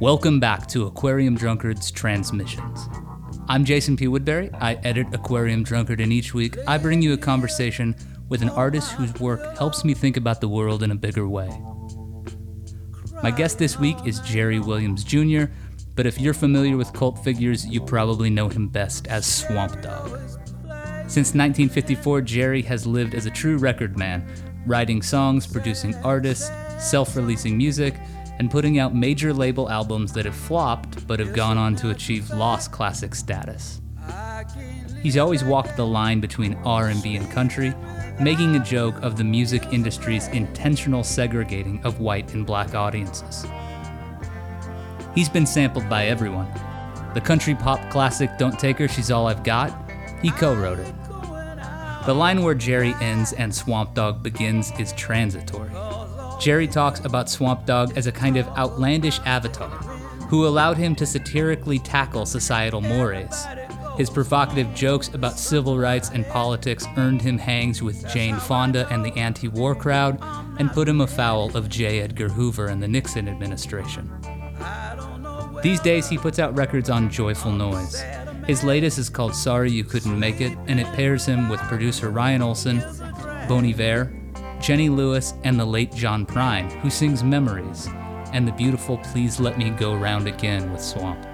Welcome back to Aquarium Drunkards Transmissions. I'm Jason P. Woodbury. I edit Aquarium Drunkard, and each week I bring you a conversation with an artist whose work helps me think about the world in a bigger way. My guest this week is Jerry Williams Jr., but if you're familiar with cult figures, you probably know him best as Swamp Dogg. Since 1954, Jerry has lived as a true record man, writing songs, producing artists, self releasing music, and putting out major label albums that have flopped but have gone on to achieve lost classic status. He's always walked the line between R&B and country, making a joke of the music industry's intentional segregating of white and black audiences. He's been sampled by everyone. The country pop classic Don't Take Her, She's All I've Got, he co wrote it. The line where Jerry ends and Swamp Dogg begins is transitory. Jerry talks about Swamp Dogg as a kind of outlandish avatar who allowed him to satirically tackle societal mores. His provocative jokes about civil rights and politics earned him hangs with Jane Fonda and the anti war crowd and put him afoul of J. Edgar Hoover and the Nixon administration. These days, he puts out records on Joyful Noise. His latest is called Sorry You Couldn't Make It, and it pairs him with producer Ryan Olson, Bon Iver, Jenny Lewis, and the late John Prine, who sings Memories, and the beautiful Please Let Me Go Round Again with Swamp.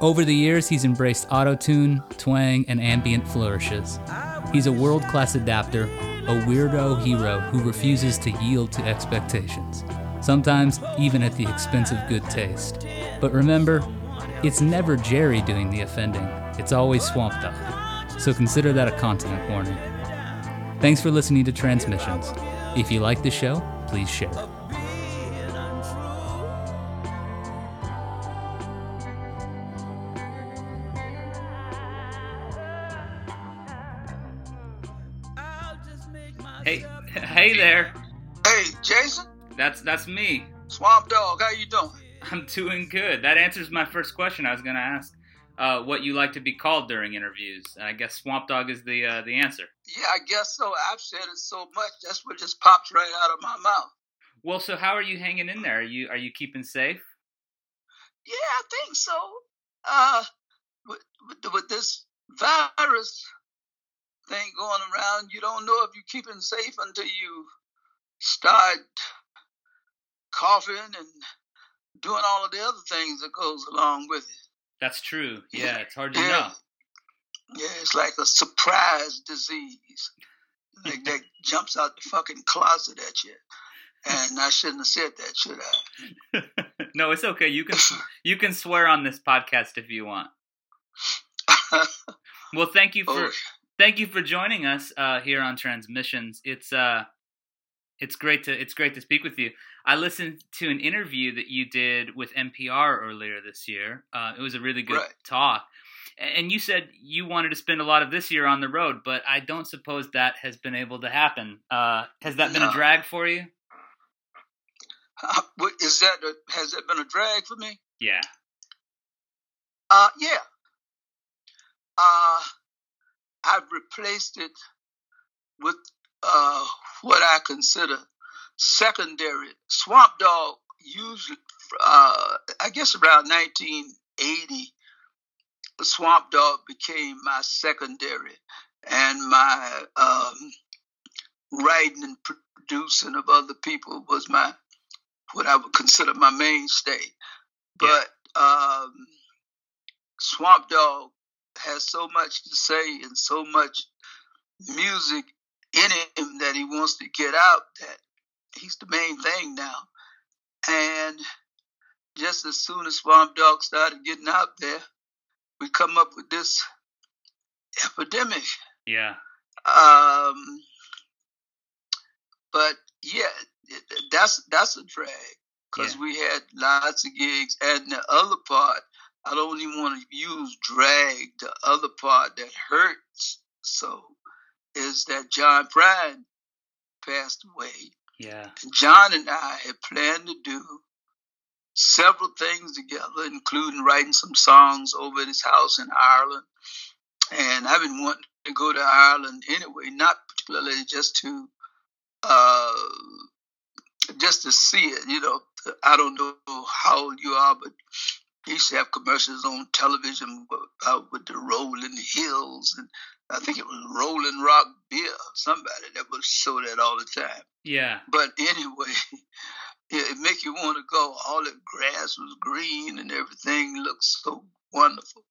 Over the years, he's embraced autotune, twang, and ambient flourishes. He's a world class adapter, a weirdo hero who refuses to yield to expectations, sometimes even at the expense of good taste. But remember, it's never Jerry doing the offending, it's always Swamp Dogg. So consider that a continent warning. Thanks for listening to Transmissions. If you like the show, please share. Hey, hey there. Hey, Jason. That's that's me. Swamp Dogg, how you doing? I'm doing good. That answers my first question. I was going to ask uh, what you like to be called during interviews, and I guess Swamp Dogg is the uh, the answer. Yeah, I guess so. I've said it so much, that's what just pops right out of my mouth. Well, so how are you hanging in there? Are you are you keeping safe? Yeah, I think so. Uh, with, with, with this virus thing going around, you don't know if you're keeping safe until you start coughing and doing all of the other things that goes along with it. That's true. Yeah, it's hard to yeah. know. Yeah, it's like a surprise disease. Like that jumps out the fucking closet at you. And I shouldn't have said that, should I? no, it's okay. You can you can swear on this podcast if you want. well, thank you for oh. thank you for joining us uh, here on Transmissions. It's uh it's great to it's great to speak with you. I listened to an interview that you did with NPR earlier this year. Uh, it was a really good right. talk, and you said you wanted to spend a lot of this year on the road, but I don't suppose that has been able to happen. Uh, has that been no. a drag for you? Uh, is that a, has that been a drag for me? Yeah. Uh, yeah. Uh, I've replaced it with uh, what I consider secondary. Swamp Dogg usually, uh, I guess around 1980, Swamp Dogg became my secondary, and my um, writing and producing of other people was my what I would consider my mainstay. But um, Swamp Dogg has so much to say and so much music in him that he wants to get out that he's the main thing now. And just as soon as Swamp Dogg started getting out there, we come up with this epidemic. Yeah. Um, but yeah, that's that's a drag because yeah. we had lots of gigs, and the other part, I don't even want to use drag. The other part that hurts so is that John Prine passed away. Yeah. And John and I had planned to do several things together, including writing some songs over at his house in Ireland. And I've been wanting to go to Ireland anyway, not particularly just to uh, just to see it, you know, I don't know how old you are, but he used to have commercials on television about with the rolling hills and I think it was Rolling Rock Beer, somebody that would show that all the time. Yeah. But anyway, it make you want to go. All the grass was green and everything looked so wonderful.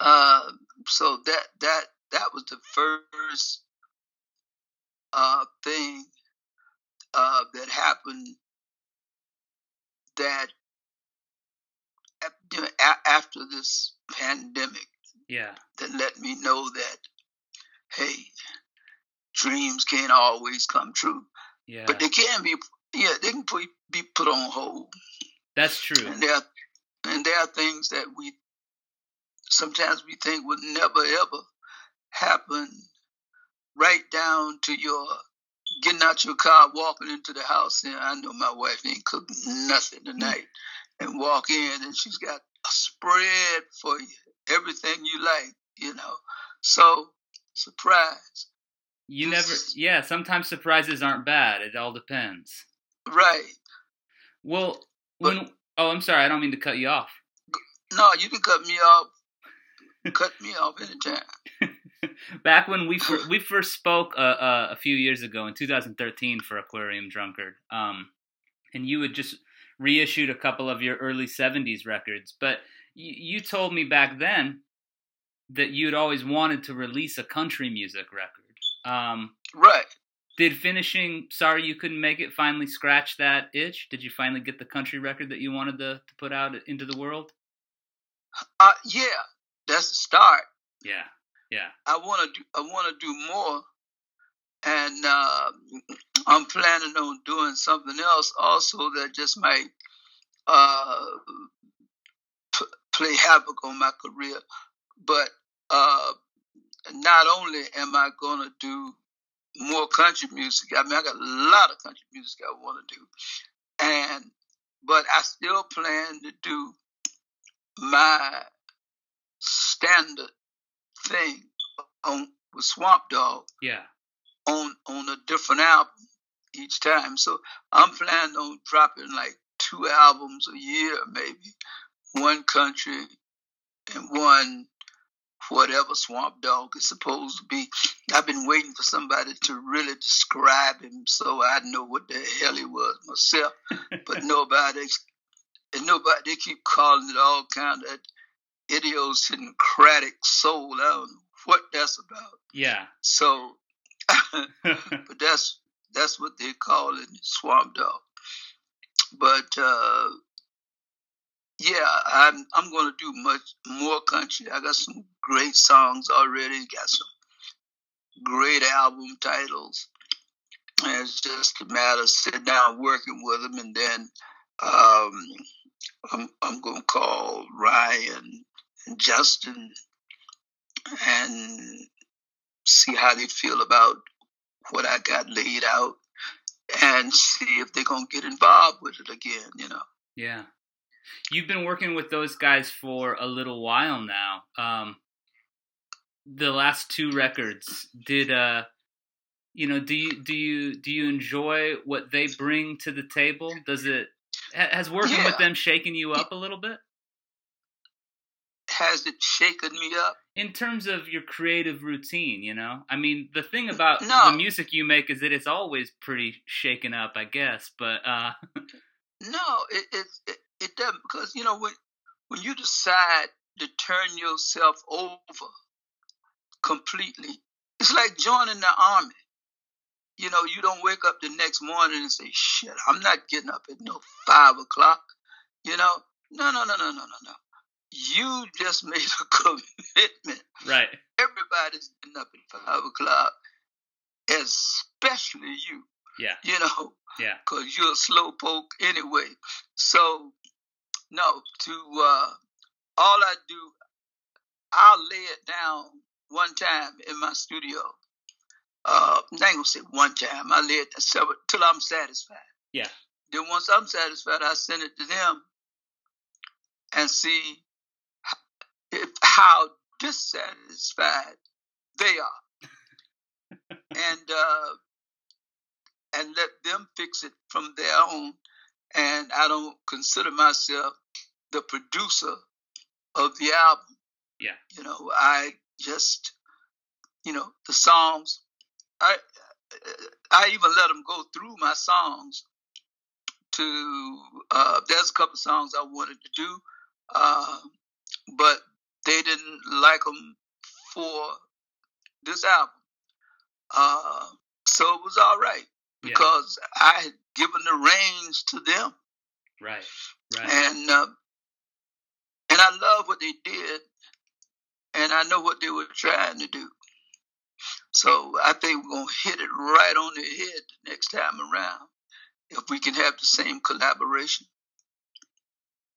Uh, so that that that was the first uh, thing uh, that happened that you know, a- after this pandemic yeah. that let me know that hey dreams can't always come true. Yeah. But they can be yeah they can put, be put on hold. That's true. And there are, and there are things that we sometimes we think would never ever happen right down to your getting out your car, walking into the house, and I know my wife ain't cooking nothing mm. tonight, and walk in and she's got a spread for you, everything you like, you know. So surprise. You never, yeah. Sometimes surprises aren't bad. It all depends. Right. Well, when but, oh, I'm sorry, I don't mean to cut you off. No, you can cut me off. cut me off anytime. back when we fir- we first spoke uh, uh, a few years ago in 2013 for Aquarium Drunkard, um, and you had just reissued a couple of your early 70s records, but you told me back then that you'd always wanted to release a country music record. Um, right. Did finishing Sorry You Couldn't Make It finally scratch that itch? Did you finally get the country record that you wanted to, to put out into the world? Uh, yeah, that's the start. Yeah. Yeah. I want to do. I want to do more, and uh, I'm planning on doing something else also that just might uh, play havoc on my career. But uh, not only am I going to do more country music, I mean, I got a lot of country music I want to do, and but I still plan to do my standard thing on with Swamp Dogg. Yeah. On on a different album each time. So I'm planning on dropping like two albums a year, maybe one country and one whatever Swamp Dogg is supposed to be. I've been waiting for somebody to really describe him so I know what the hell he was myself. but nobody and nobody they keep calling it all kind of idiosyncratic soul. I don't know what that's about. Yeah. So, but that's that's what they call it, Swamp Dogg. But uh, yeah, I'm I'm to do much more country. I got some great songs already. Got some great album titles. And it's just a matter of sitting down working with them, and then um, I'm I'm to call Ryan and Justin and see how they feel about what I got laid out and see if they're to get involved with it again, you know. Yeah. You've been working with those guys for a little while now. Um, the last two records did uh you know do you do you do you enjoy what they bring to the table does it has working yeah. with them shaken you up a little bit has it shaken me up? In terms of your creative routine, you know? I mean, the thing about no. the music you make is that it's always pretty shaken up, I guess, but uh No, it it it, it doesn't because you know when when you decide to turn yourself over completely, it's like joining the army. You know, you don't wake up the next morning and say, "Shit, I'm not getting up at no five o'clock." You know, no, no, no, no, no, no, no you just made a commitment. Right. Everybody's getting up at five o'clock, especially you. Yeah. You know. Yeah. Because you're a slow poke anyway. So, no, to uh, all I do, I'll lay it down one time in my studio. Uh, I ain't gonna say one time. I lay it several till I'm satisfied. Yeah. Then once I'm satisfied, I send it to them and see if how dissatisfied they are, and uh, and let them fix it from their own. And I don't consider myself the producer of the album. Yeah. You know, I just, you know, the songs. I I even let them go through my songs. To uh, there's a couple songs I wanted to do, uh, but they didn't like them for this album. Uh, so it was all right because yeah. I had given the reins to them. Right. Right. And uh, and I love what they did, and I know what they were trying to do. So I think we're gonna hit it right on the head the next time around if we can have the same collaboration.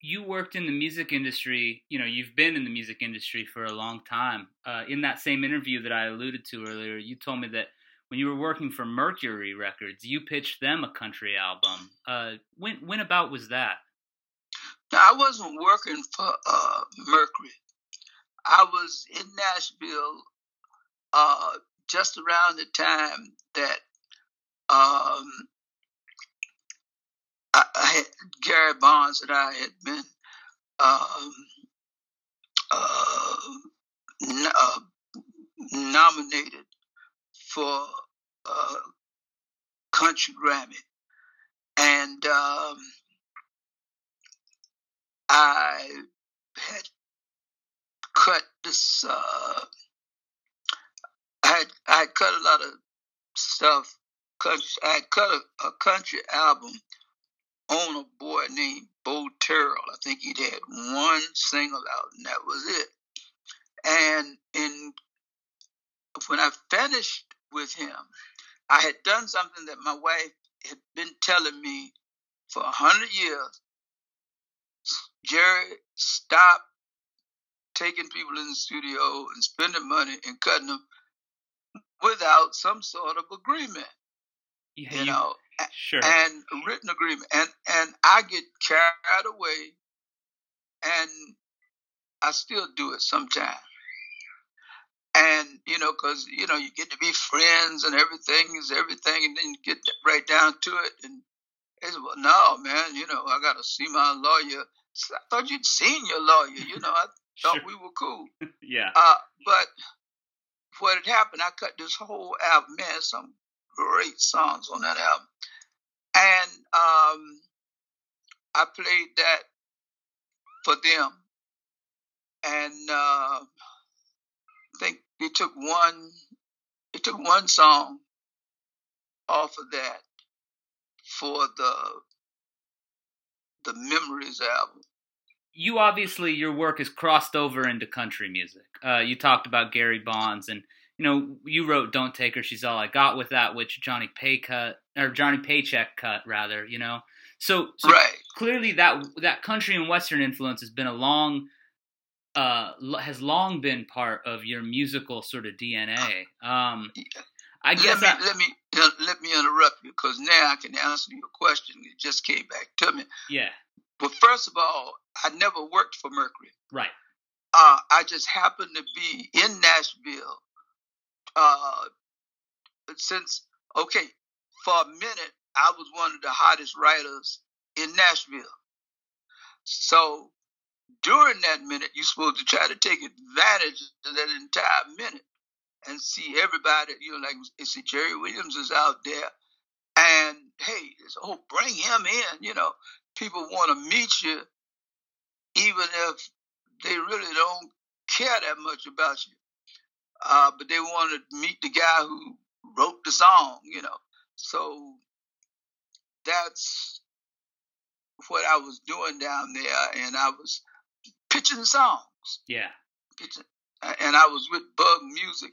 You worked in the music industry. You know, you've been in the music industry for a long time. Uh, in that same interview that I alluded to earlier, you told me that when you were working for Mercury Records, you pitched them a country album. Uh, when when about was that? I wasn't working for uh, Mercury. I was in Nashville uh, just around the time that um, I, I, had Gary Bonds and I had been um, uh, uh, nominated for uh, country Grammy, and um, I had cut this. Uh, I had I had cut a lot of stuff. I cut a, a country album on a boy named Bo Terrell. I think he'd had one single out, and that was it. And in when I finished with him, I had done something that my wife had been telling me for a hundred years Jerry stop taking people in the studio and spending money and cutting them without some sort of agreement. Yeah, you, know, sure. and written agreement. And and I get carried away, and I still do it sometimes. And you know, because you know, you get to be friends and everything is everything, and then you get right down to it, and it's well, no, man, you know, I got to see my lawyer I thought you'd seen your lawyer. You know, I thought sure. we were cool. yeah. Uh, but what had happened, I cut this whole album. Man, some great songs on that album. And um, I played that for them. And uh, I think they took one they took one song off of that for the the Memories album. You obviously your work has crossed over into country music. Uh, you talked about Gary Bonds, and you know you wrote "Don't Take Her, She's All I Got" with that, which Johnny Pay cut or Johnny Paycheck cut rather. You know, so, so right. clearly that that country and western influence has been a long uh, has long been part of your musical sort of DNA. Um, I guess let me, I, let me let me interrupt you because now I can answer your question. It just came back to me. Yeah. But first of all, I never worked for Mercury. Right. Uh, I just happened to be in Nashville. Uh, since okay, for a minute, I was one of the hottest writers in Nashville. So during that minute, you're supposed to try to take advantage of that entire minute and see everybody, you know, like see Jerry Williams is out there, and hey, oh, bring him in. You know, people want to meet you, even if they really don't care that much about you, uh, but they want to meet the guy who wrote the song. You know, so that's what I was doing down there, and I was pitching songs. Yeah. Pitching, and I was with Bug Music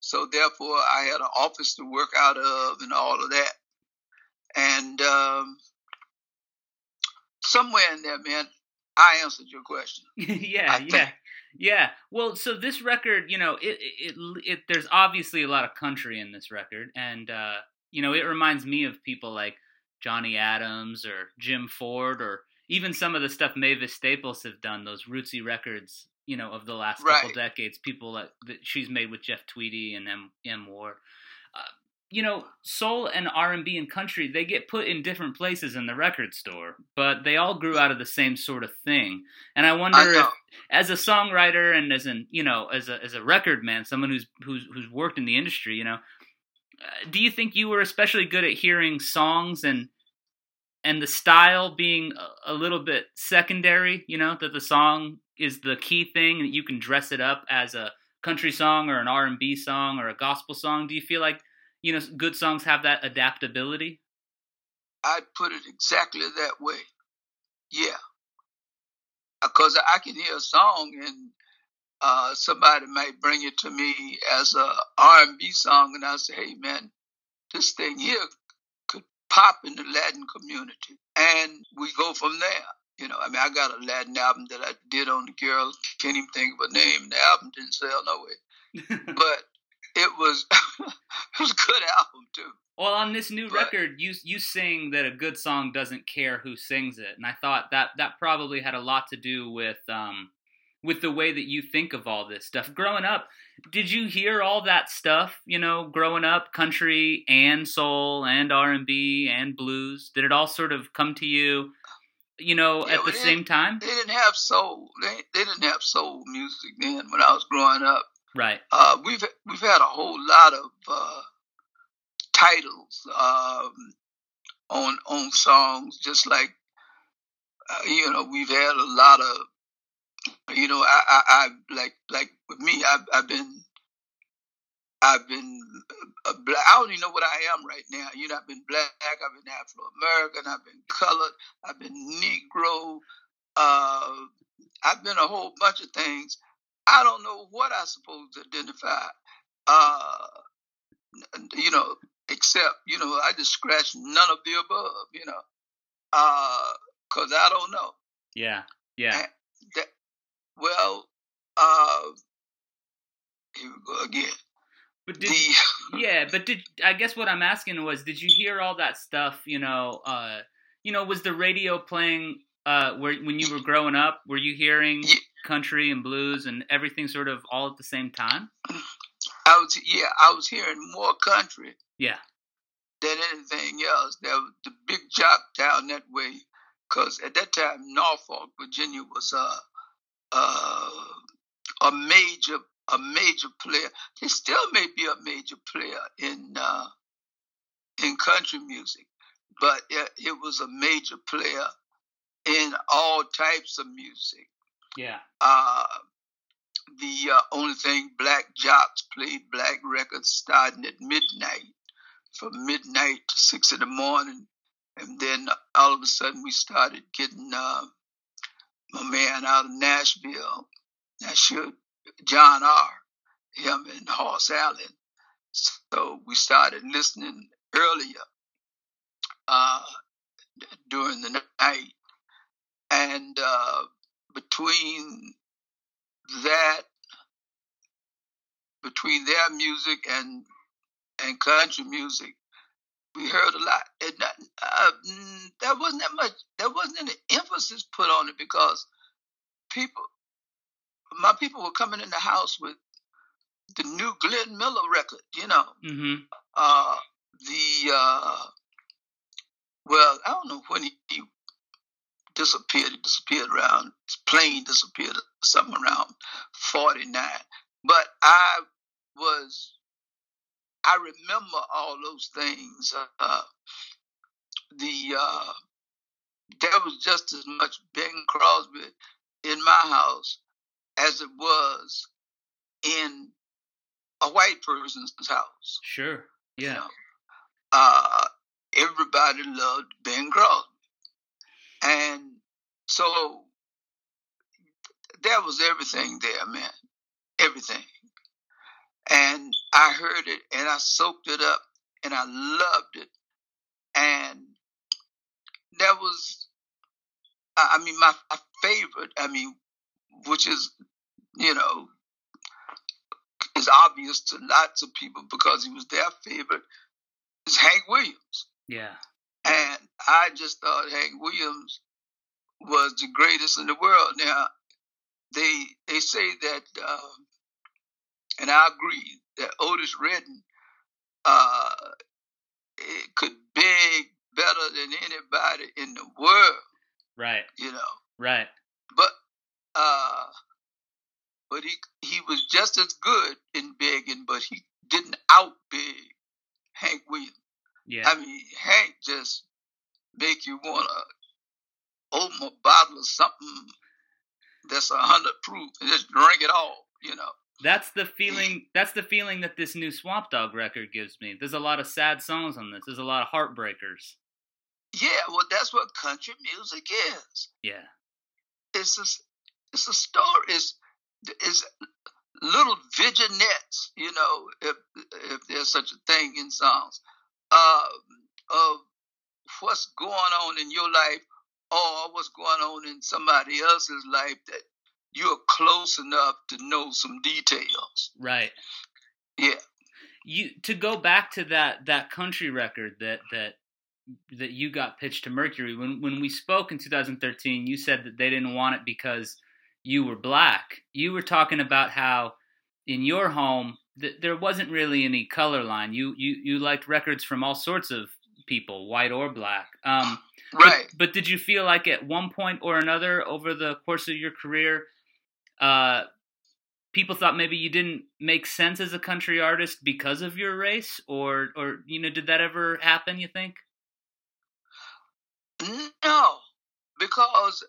so therefore, I had an office to work out of and all of that. And um, somewhere in there, man, I answered your question. yeah, yeah, yeah. Well, so this record, you know, it, it, it, there's obviously a lot of country in this record, and uh, you know, it reminds me of people like Johnny Adams or Jim Ford or even some of the stuff Mavis Staples have done. Those rootsy records you know, of the last right. couple decades. People that, that she's made with Jeff Tweedy and M. M. Ward. Uh, you know, soul and R and B and country they get put in different places in the record store, but they all grew out of the same sort of thing. And I wonder I if, as a songwriter and as an you know as a as a record man, someone who's who's who's worked in the industry, you know, uh, do you think you were especially good at hearing songs and and the style being a, little bit secondary? You know, that the song is the key thing, and you can dress it up as a country song or an R and B song or a gospel song. Do you feel like you know good songs have that adaptability? I put it exactly that way. Yeah, because I can hear a song and uh, somebody might bring it to me as a R&B song, and I say, "Hey, man, this thing here pop in the Latin community," and we go from there. You know, I mean, I got a Latin album that I did on the girl. Can't even think of a name. The album didn't sell no way, but it was it was a good album too. Well, on this new but, record, you you sing that a good song doesn't care who sings it, and I thought that that probably had a lot to do with um, with the way that you think of all this stuff. Growing up, did you hear all that stuff? You know, growing up, country and soul and R and B and blues. Did it all sort of come to you? You know, yeah, at the same time. They didn't have soul. They they didn't have soul music then when I was growing up. Right. Uh, we've we've had a whole lot of uh, titles um, on on songs, just like uh, you know we've had a lot of you know I, I, I like like with me I've, I've been I've been uh, black. I don't even know what I am right now. You know, I've been black. I've been Afro American. I've been colored. I've been Negro. Uh, I've been a whole bunch of things. I don't know what I supposed to identify. Uh, you know, except you know, I just scratch none of the above. You know, because uh, I don't know. Yeah, yeah. That, well, uh, here we go again. But did the, yeah, but did I guess what I'm asking was, did you hear all that stuff? You know, uh, you know, was the radio playing uh, where when you were growing up? Were you hearing yeah. country and blues and everything sort of all at the same time? I was yeah, I was hearing more country. Yeah. Than anything else. There was the big jock down that way, because at that time Norfolk, Virginia was a uh, a major a major player. He still may be a major player in uh, in country music, but it, it, was a major player in all types of music. Yeah. Uh, the uh, only thing black jocks played black records starting at midnight, from midnight to six in the morning, and then all of a sudden we started getting uh, my man out of Nashville. Nashville John R. Him and Hoss Allen. So we started listening earlier uh, during the night, and uh, between that, between their music and and country music, we heard a lot. And that, uh, mm, there wasn't that much. There wasn't any emphasis put on it because people my people were coming in the house with the new Glenn Miller record, you know. Mm-hmm. Uh, the uh, well, I don't know when he, he disappeared. He disappeared around his plane disappeared something around forty nine. But I was, I remember all those things. Uh, the uh, there was just as much Bing Crosby in my house as it was in a white person's house. Sure. Yeah. You know? uh, everybody loved Bing Crosby. And so there was everything there, man. Everything. And I heard it and I soaked it up and I loved it. And that was, I mean, my, my favorite, I mean, which is, you know, is obvious to lots of people because he was their favorite, is Hank Williams. Yeah. And I just thought Hank Williams was the greatest in the world. Now, they they say that, uh, and I agree that Otis Redding uh, could beg better than anybody in the world. Right. You know. Right. But uh but he he was just as good in begging, but he didn't out beg Hank Williams. Yeah. I mean, Hank just make you wanna open a bottle of something that's a hundred proof and just drink it all, you know. That's the feeling. That's the feeling that this new Swamp Dogg record gives me. There's a lot of sad songs on this. There's a lot of heartbreakers. Yeah, well, that's what country music is. Yeah, it's a, it's a story. It's it's little vignettes, you know, if if there's such a thing in songs, uh, of what's going on in your life or what's going on in somebody else's life that you're close enough to know some details. Right. Yeah. You to go back to that that country record that that that you got pitched to Mercury when when we spoke in 2013 you said that they didn't want it because you were black. You were talking about how in your home there wasn't really any color line. You you you liked records from all sorts of people, white or black. Um, right. But, but, did you feel like at one point or another over the course of your career uh, people thought maybe you didn't make sense as a country artist because of your race, or or you know, did that ever happen? You think? No, because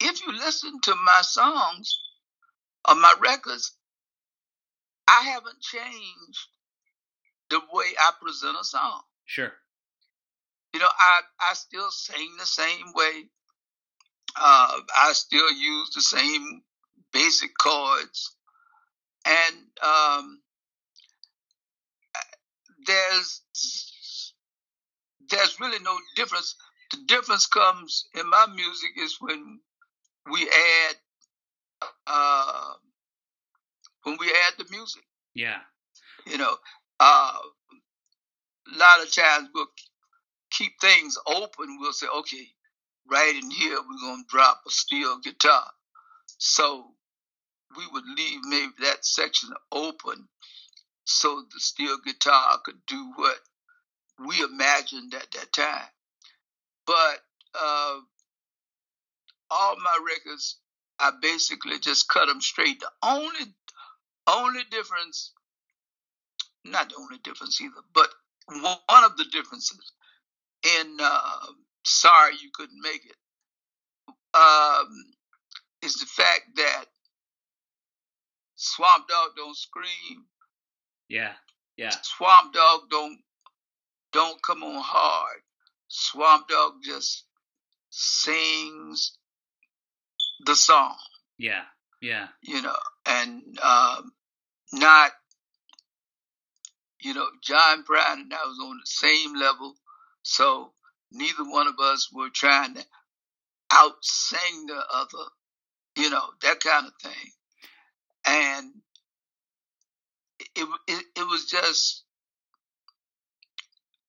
if you listen to my songs or my records, I haven't changed the way I present a song. Sure. You know, I I still sing the same way. Uh, I still use the same basic chords, and um, there's there's really no difference. The difference comes in my music is when we add uh, when we add the music. Yeah. You know, uh, a lot of times we'll keep things open. We'll say, okay, right in here we're gonna drop a steel guitar. So we would leave maybe that section open so the steel guitar could do what we imagined at that time. But uh, all my records, I basically just cut them straight. The only only difference, not the only difference either, but one of the differences in uh, "Sorry You Couldn't Make It" um, is the fact that Swamp Dogg don't scream. Yeah, yeah. Swamp Dogg don't don't come on hard. Swamp Dogg just sings the song. Yeah, yeah. You know, and um, not, you know, John Prine and I was on the same level, so neither one of us were trying to out sing the other, you know, that kind of thing and it, it, it was just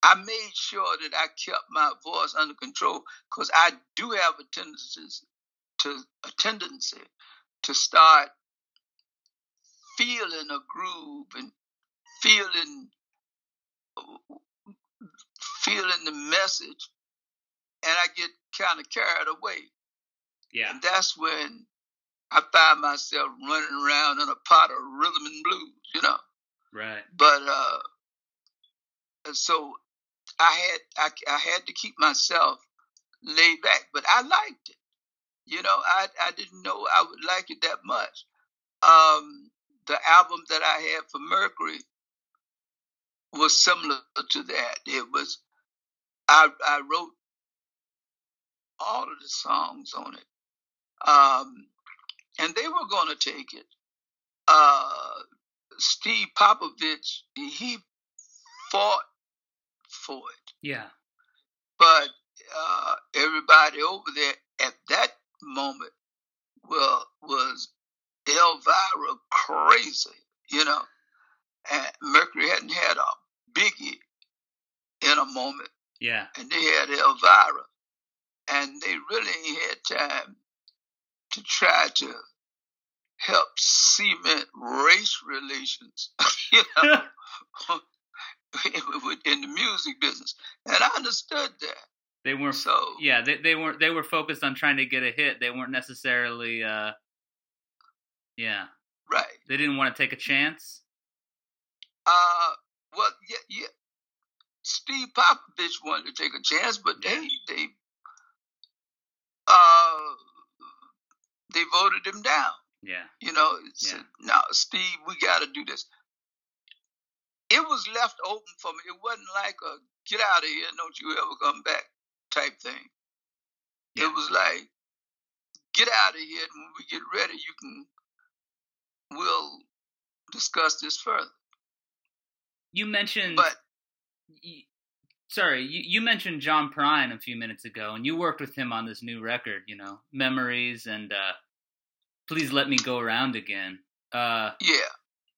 I made sure that I kept my voice under control because I do have a tendency to a tendency to start feeling a groove and feeling feeling the message and I get kind of carried away. Yeah. And that's when I find myself running around in a pot of rhythm and blues, you know. Right. But uh, so I had I, I had to keep myself laid back, but I liked it. You know, I I didn't know I would like it that much. Um, the album that I had for Mercury was similar to that. It was I I wrote all of the songs on it. Um, and they were going to take it. Uh, Steve Popovich, he fought for it. Yeah. But uh, everybody over there at that moment well, was Elvira crazy, you know. And Mercury hadn't had a biggie in a moment. Yeah. And they had Elvira. And they really had time to try to help cement race relations. you know, in the music business, and I understood that. They weren't so yeah. They they weren't they were focused on trying to get a hit. They weren't necessarily uh, yeah. Right. They didn't want to take a chance. Uh, well, yeah, yeah. Steve Popovich wanted to take a chance, but yeah. they they uh they voted him down. Yeah. You know, yeah. no, Steve, we got to do this. It was left open for me. It wasn't like a get out of here, don't you ever come back type thing. Yeah. It was like get out of here, and when we get ready, you can we'll discuss this further. You mentioned, but sorry, you, you mentioned John Prine a few minutes ago, and you worked with him on this new record. You know, memories and uh, please let me go around again. Uh, yeah.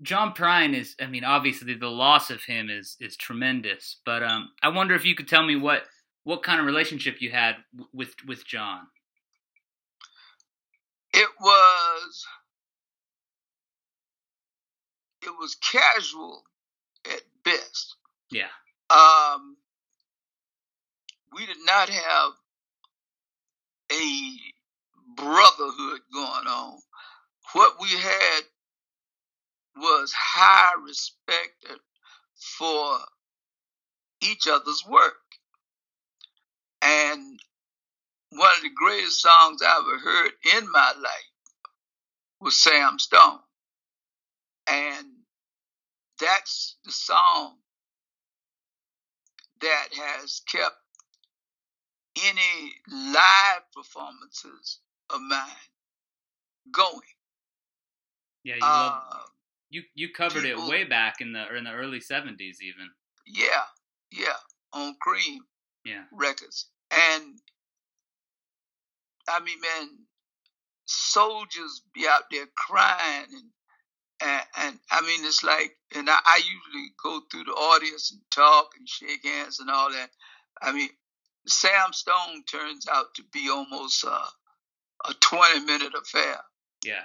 John Prine is, I mean, obviously the loss of him is is tremendous, but um, I wonder if you could tell me what what kind of relationship you had with with John. It was it was casual at best. Yeah. Um, we did not have a brotherhood going on. What we had was high respect for each other's work. And one of the greatest songs I ever heard in my life was Sam Stone. And that's the song that has kept any live performances of mine going. Yeah, you uh, love, you you covered people, it way back in the or in the early seventies even. Yeah, yeah, on Cream. Yeah. Records. And I mean, man, soldiers be out there crying and and, and I mean, it's like, and I, I usually go through the audience and talk and shake hands and all that. I mean, Sam Stone turns out to be almost uh, a 20 minute affair. Yeah.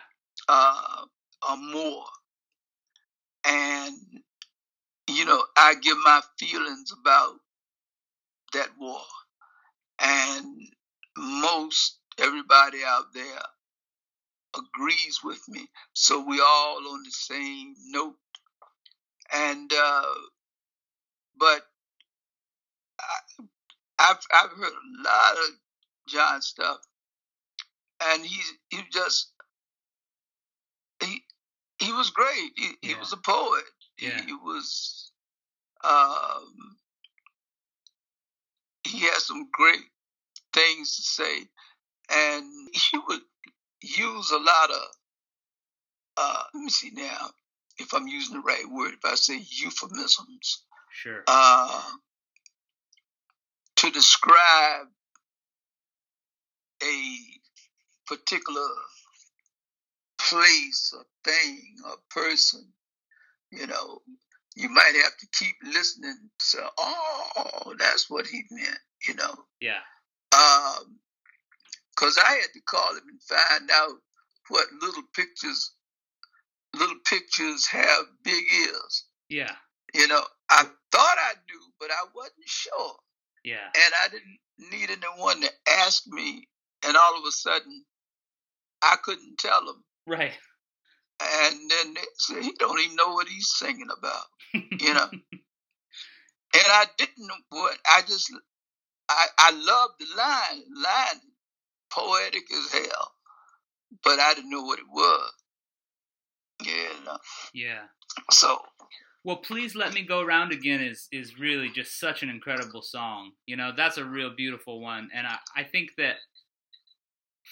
Uh, or more. And, you know, I give my feelings about that war. And most everybody out there agrees with me. So we all on the same note. And, uh, but I've, I've heard a lot of John stuff and he's, he just, he, he was great. He, yeah. he was a poet. Yeah. He, he was, um, he had some great things to say, and he would use a lot of. Uh, let me see now if I'm using the right word. If I say euphemisms, sure. Uh, to describe a particular place, a thing, a person, you know, you might have to keep listening to say, oh, that's what he meant, you know. Yeah. Um, cause I had to call him and find out what little pictures, little pictures have big ears. Yeah. You know, I thought I knew, but I wasn't sure. Yeah. And I didn't need anyone to ask me, and all of a sudden, I couldn't tell him. Right and then they say he don't even know what he's singing about, you know. and I didn't know what I just I I loved the line, line poetic as hell, but I didn't know what it was. Yeah. Yeah. So. Well, please let me go around again is is really just such an incredible song. You know, that's a real beautiful one, and I I think that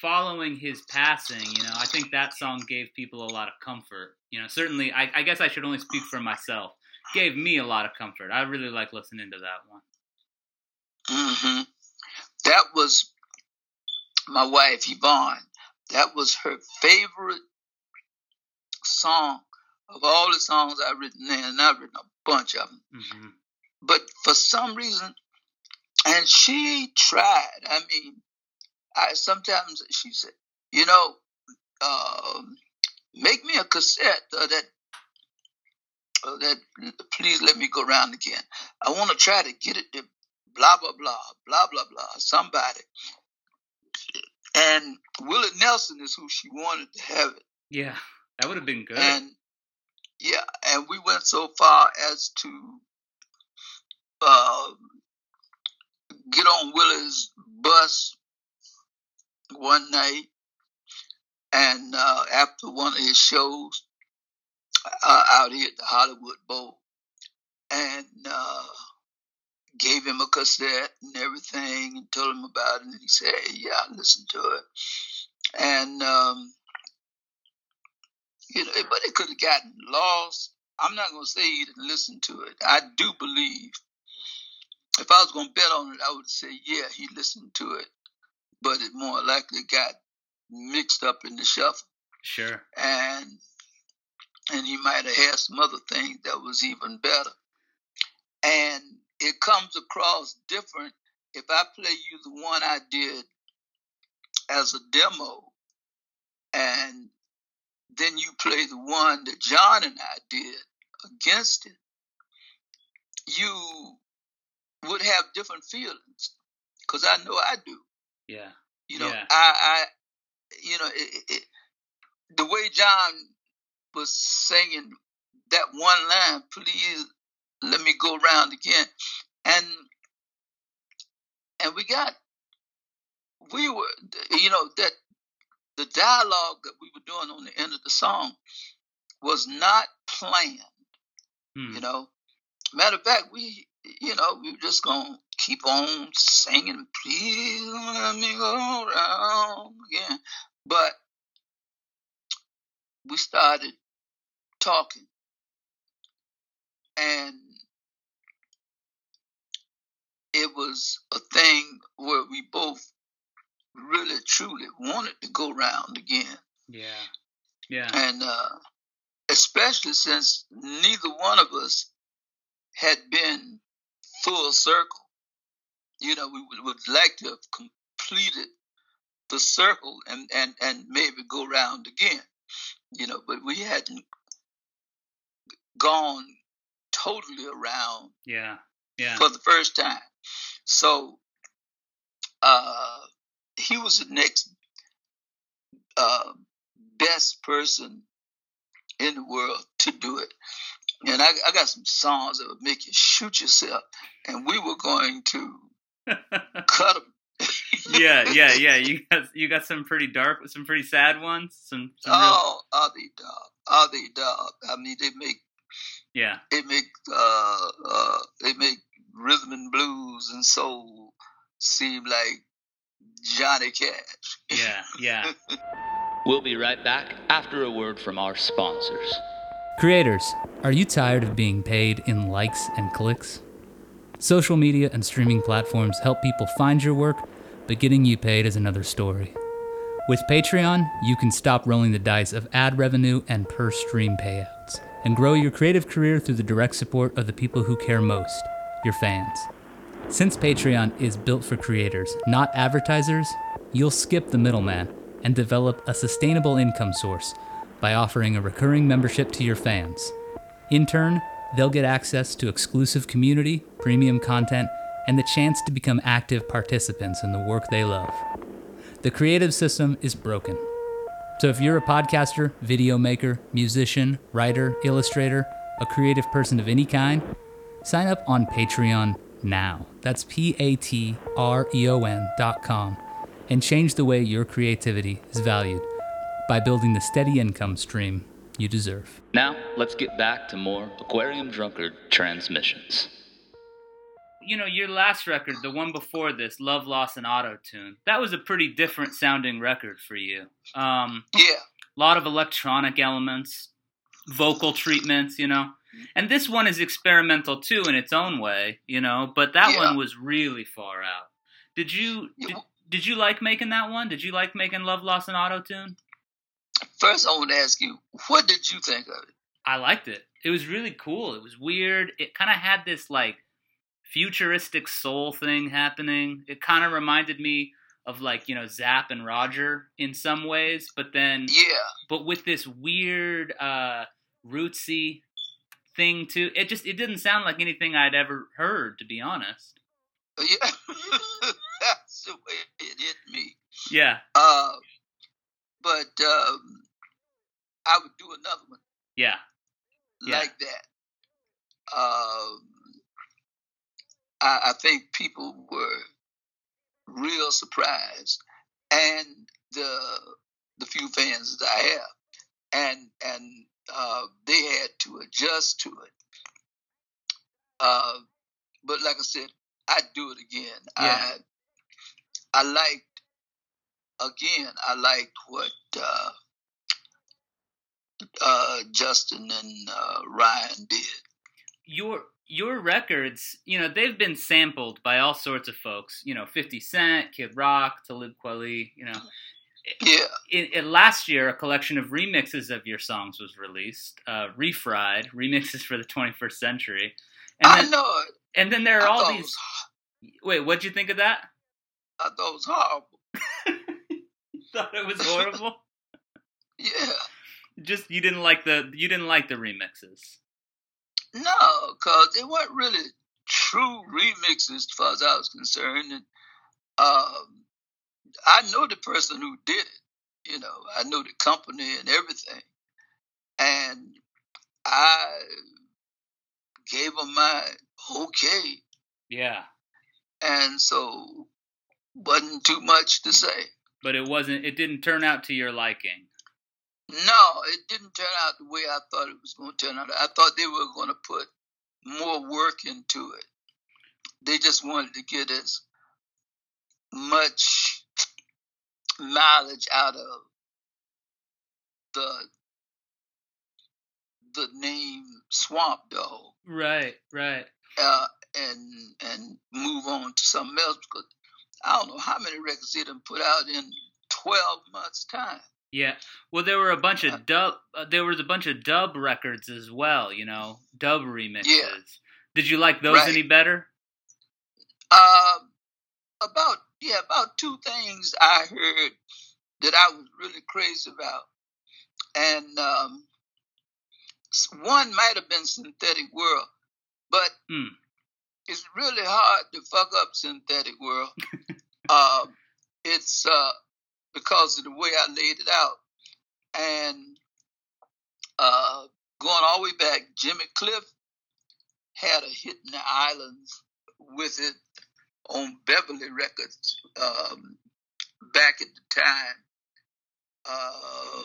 following his passing, you know, I think that song gave people a lot of comfort. You know, certainly, I, I guess I should only speak for myself. Gave me a lot of comfort. I really like listening to that one. Mm-hmm. That was my wife Yvonne. That was her favorite song of all the songs I've written. And I've written a bunch of them. Mm-hmm. But for some reason, and she tried. I mean, I sometimes she said, you know, uh, make me a cassette of that uh, that please let me go around again. I want to try to get it to blah blah blah blah blah blah somebody. And Willie Nelson is who she wanted to have it. Yeah, that would have been good. And yeah, and we went so far as to uh, get on Willie's bus one night, and uh, after one of his shows uh, out here at the Hollywood Bowl, and uh, gave him a cassette and everything, and told him about it, and he said, hey, "Yeah, I listened to it," and um, you know, but it could have gotten lost. I'm not going to say he didn't listen to it. I do believe. If I was going to bet on it, I would say, yeah, he listened to it but it more likely got mixed up in the shuffle. Sure. And and he might have had some other things that was even better. And it comes across different if I play you the one I did as a demo and then you play the one that John and I did against it, you would have different feelings because I know I do. Yeah. You know, yeah. I, I, you know, it, it, the way John was singing that one line, please let me go round again, and and we got, we were, you know, that the dialogue that we were doing on the end of the song was not planned. Hmm. You know, matter of fact, we you know, we are just gonna keep on singing, please let me go around again. But we started talking and it was a thing where we both really truly wanted to go round again. Yeah. Yeah. And uh, especially since neither one of us had been full circle. You know, we would, would like to have completed the circle and, and, and maybe go round again. You know, but we hadn't gone totally around yeah yeah for the first time so uh he was the next uh best person in the world to do it and I, I got some songs that would make you shoot yourself, and we were going to cut them. yeah, yeah, yeah. You got you got some pretty dark, some pretty sad ones. Some, some oh, real... they dog? Are they dog? I mean, they make yeah, they make uh uh they make rhythm and blues and soul seem like Johnny Cash. yeah, yeah. we'll be right back after a word from our sponsors. Creators, are you tired of being paid in likes and clicks? Social media and streaming platforms help people find your work, but getting you paid is another story. With Patreon, you can stop rolling the dice of ad revenue and per stream payouts, and grow your creative career through the direct support of the people who care most your fans. Since Patreon is built for creators, not advertisers, you'll skip the middleman and develop a sustainable income source by offering a recurring membership to your fans. In turn, they'll get access to exclusive community, premium content, and the chance to become active participants in the work they love. The creative system is broken. So if you're a podcaster, video maker, musician, writer, illustrator, a creative person of any kind, sign up on Patreon now. That's P A T R E O N dot com and change the way your creativity is valued by building the steady income stream you deserve. Now, let's get back to more Aquarium Drunkard transmissions. You know, your last record, the one before this, Love, Loss, and Auto Tune, that was a pretty different sounding record for you. Um, yeah. A lot of electronic elements, vocal treatments, you know. And this one is experimental too in its own way, you know, but that yeah. one was really far out. Did you did, did you like making that one? Did you like making Love, Loss, and Auto Tune? First, I want to ask you, what did you think of it? I liked it. It was really cool. It was weird. It kind of had this like futuristic soul thing happening. It kind of reminded me of like you know Zapp and Roger in some ways, but then yeah, but with this weird uh, rootsy thing too. It just it didn't sound like anything I'd ever heard, to be honest. Yeah, that's the way it hit me. Yeah. Uh, but um, I would do another one. Yeah. yeah. like that. Um, I, I think people were real surprised, and the the few fans that I have, and and uh, they had to adjust to it. Uh, but like I said, I'd do it again. Yeah. I I liked again. I liked what uh, uh, Justin and uh, Ryan did. Your your records, you know, they've been sampled by all sorts of folks. You know, Fifty Cent, Kid Rock, Talib Kweli. You know, Yeah, last year, a collection of remixes of your songs was released, uh, refried remixes for the 21st century. And I then, know and then there are I all these. Wait, what'd you think of that? I thought it was horrible. Thought it was horrible. Yeah. Just you didn't like the you didn't like the remixes. No, because they weren't really true remixes as far as I was concerned. And um, I know the person who did it. You know, I know the company and everything. And I gave them my okay. Yeah, And so wasn't too much to say. but it wasn't. It didn't turn out to your liking. No, it didn't turn out the way I thought it was going to turn out. I thought they were going to put more work into it. They just wanted to get as much mileage out of the the name Swamp Dogg Right, right. uh, and and move on to something else because I don't know how many records they done put out in twelve months time. Yeah. Well, there were a bunch of dub. Uh, there was a bunch of dub records as well. You know, dub remixes. Did you like those Right. any better? Uh, about yeah, about two things I heard that I was really crazy about, and um, one might have been Synthetic World, but Hmm. it's really hard to fuck up Synthetic World. uh, it's uh, because of the way I laid it out, and uh, going all the way back, Jimmy Cliff had a hit in the islands with it on Beverly Records um, back at the time. Um,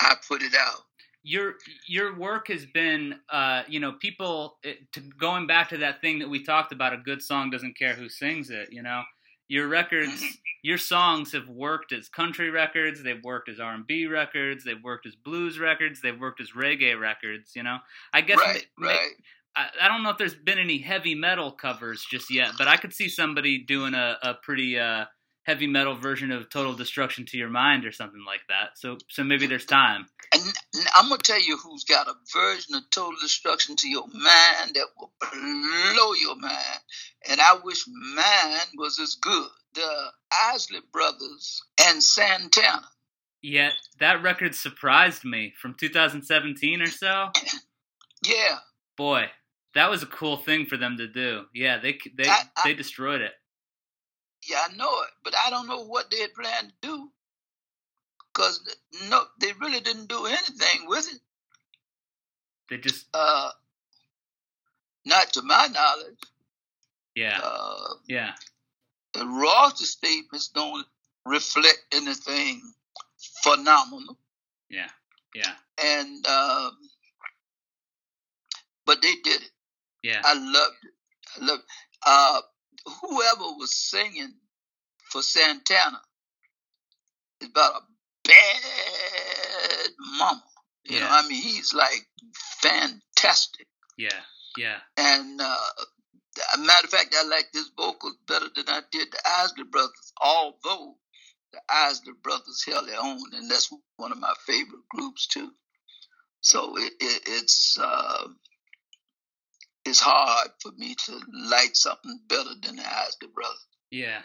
I put it out. your your work has been uh you know people it, to, going back to that thing that we talked about a good song doesn't care who sings it you know your records your songs have worked as country records they've worked as r&b records they've worked as blues records they've worked as reggae records you know i guess right, ma- right. I, I don't know if there's been any heavy metal covers just yet but i could see somebody doing a, a pretty uh heavy metal version of total destruction to your mind or something like that so so maybe there's time And, I'm gonna tell you who's got a version of Total Destruction to your mind that will blow your mind. And I wish mine was as good. The Isley Brothers and Santana. Yeah, that record surprised me from 2017 or so. Yeah, Boy, that was a cool thing for them to do. Yeah, they they I- I- they destroyed it. yeah, I know it, but I don't know what they had planned to do. Cause no, they really didn't do anything with it. They just Uh, not to my knowledge. yeah Uh, yeah the roster statements don't reflect anything phenomenal. yeah yeah and um, but they did it. Yeah. I loved it. I loved uh, whoever was singing for Santana is about a bad mama. You know, I mean, he's like fantastic. Yeah, yeah, And uh, a matter of fact, I like this vocal better than I did the Isley Brothers, although the Isley Brothers held their own, and that's one of my favorite groups too. So it, it, it's uh, it's hard for me to like something better than the Isley brother. yeah.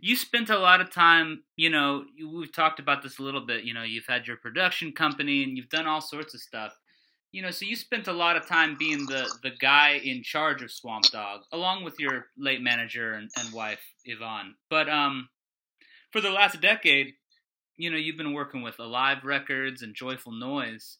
You spent a lot of time, you know, we've talked about this a little bit, you know, you've had your production company and you've done all sorts of stuff. you know, so you spent a lot of time being the the guy in charge of Swamp Dogg, along with your late manager and, and wife Yvonne. But um, for the last decade, you know, you've been working with Alive Records and Joyful Noise.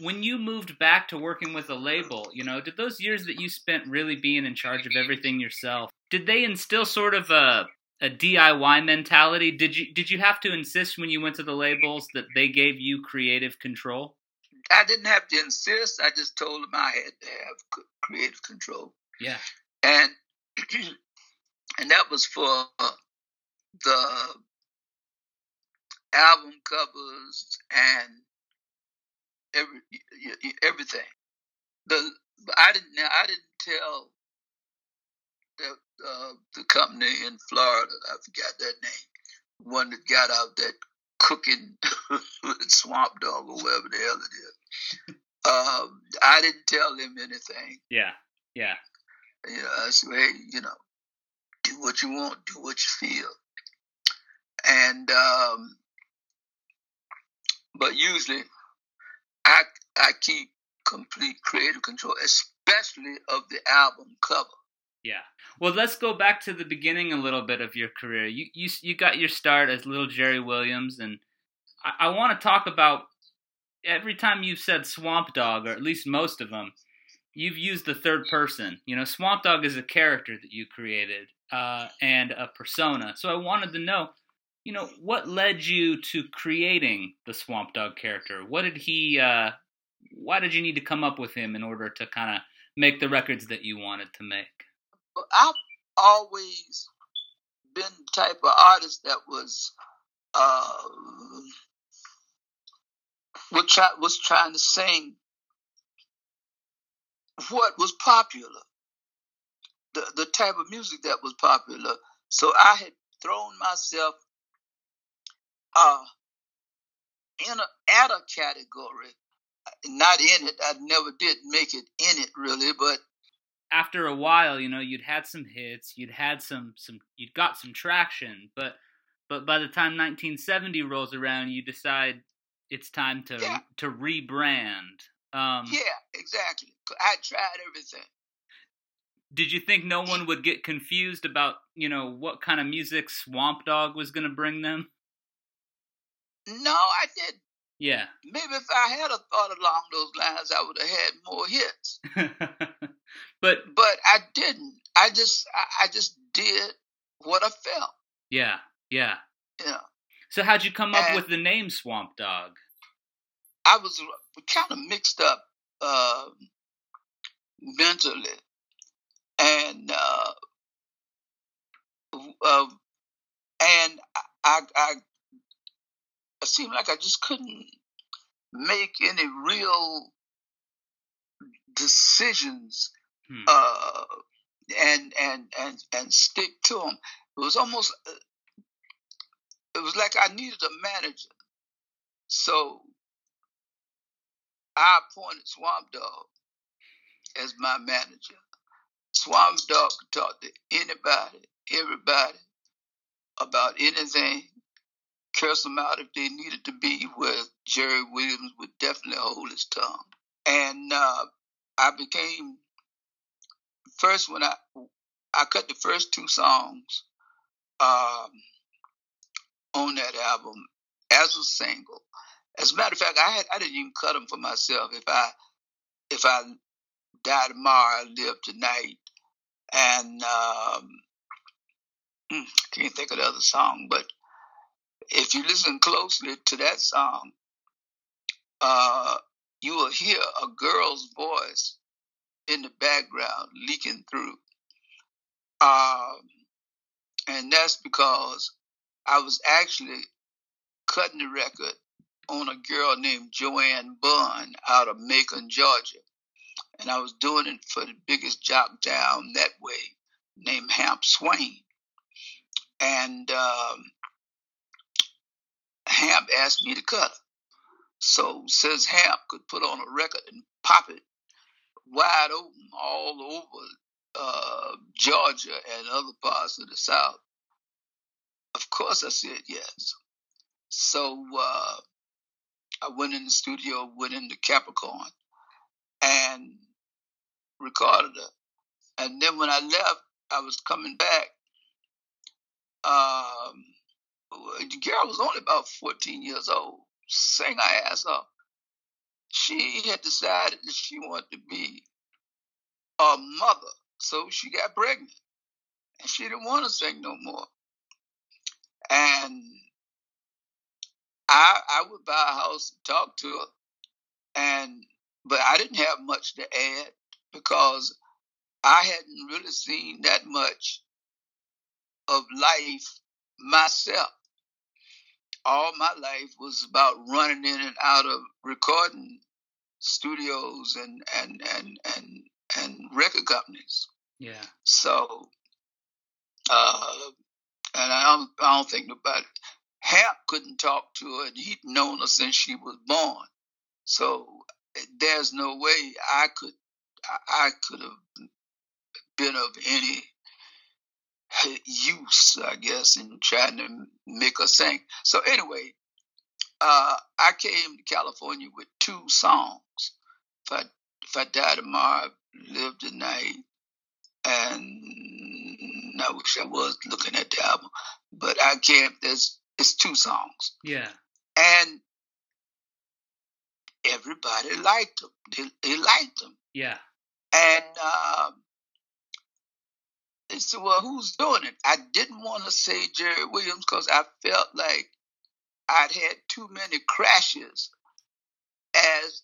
When you moved back to working with a label, you know, did those years that you spent really being in charge of everything yourself, did they instill sort of a a DIY mentality? Did you did you have to insist when you went to the labels that they gave you creative control? I didn't have to insist. I just told them I had to have creative control. Yeah. And and that was for uh, the album covers and every everything. The I didn't I didn't tell the uh, the company in Florida I forgot that name one that got out that cooking Swamp Dogg or whatever the hell it is. Um, I didn't tell them anything. Yeah, yeah. You know, I said, hey, you know, do what you want, do what you feel. And um, but usually, I I keep complete creative control, especially of the album cover. Yeah. Well, let's go back to the beginning a little bit of your career. You you you got your start as Little Jerry Williams, and I, I want to talk about every time you've said Swamp Dogg, or at least most of them, you've used the third person. You know, Swamp Dogg is a character that you created uh, and a persona. So I wanted to know, you know, what led you to creating the Swamp Dogg character? What did he? Uh, why did you need to come up with him in order to kind of make the records that you wanted to make? I've always been the type of artist that was uh, was, try, was trying to sing what was popular, the the type of music that was popular. So I had thrown myself uh, in a at a category, not in it. I never did make it in it really, but after a while, you know, you'd had some hits, you'd had some some you'd got some traction, but but by the time 1970 rolls around, you decide it's time to yeah. to rebrand. Um, yeah, exactly. I tried everything. Did you think no one would get confused about you know what kind of music Swamp Dogg was going to bring them? No, I didn't. Yeah. Maybe if I had a thought along those lines, I would have had more hits. but but I didn't. I just I, I just did what I felt. Yeah, yeah. Yeah. So how'd you come up and with the name Swamp Dogg? I was kind of mixed up uh, mentally, and uh, uh, and I, I it seemed like I just couldn't make any real decisions hmm. uh, and and and and stick to them. It was almost uh, it was like I needed a manager, so I appointed Swamp Dogg as my manager. Swamp Dogg could talk to anybody, everybody about anything curse them out if they needed to be, where Jerry Williams would definitely hold his tongue. And uh, I became first when I I cut the first two songs um, on that album as a single. As a matter of fact, I had I didn't even cut them for myself. If I if I die tomorrow, I live tonight, and um, hmm, can't think of the other song, but if you listen closely to that song, uh, you will hear a girl's voice in the background leaking through. Um, and that's because I was actually cutting the record on a girl named Joanne Bunn out of Macon, Georgia. And I was doing it for the biggest jock down that way named Hamp Swain. And um, Hamp asked me to cut her. So since Hamp could put on a record and pop it wide open all over uh, Georgia and other parts of the South, of course I said yes. So uh, I went in the studio, went into Capricorn, and recorded her. And then when I left, I was coming back. Um, girl was only about 14 years old, sang her ass off. She had decided that she wanted to be a mother, so she got pregnant. And she didn't want to sing no more. And I I would buy a house and talk to her. And but I didn't have much to add because I hadn't really seen that much of life myself. All my life was about running in and out of recording studios and and and and and record companies. Yeah. So, uh, and I don't, I don't think nobody. Hamp couldn't talk to her, and he'd known her since she was born. So there's no way I could I could have been of any use, I guess, in trying to make us sing. So anyway, uh, I came to California with two songs. If I if I die tomorrow, live tonight, and I wish I was looking at the album, but I can't. There's it's two songs. Yeah. And everybody liked them. They, they liked them. Yeah. And um, said, well, who's doing it? I didn't want to say Jerry Williams because I felt like I'd had too many crashes as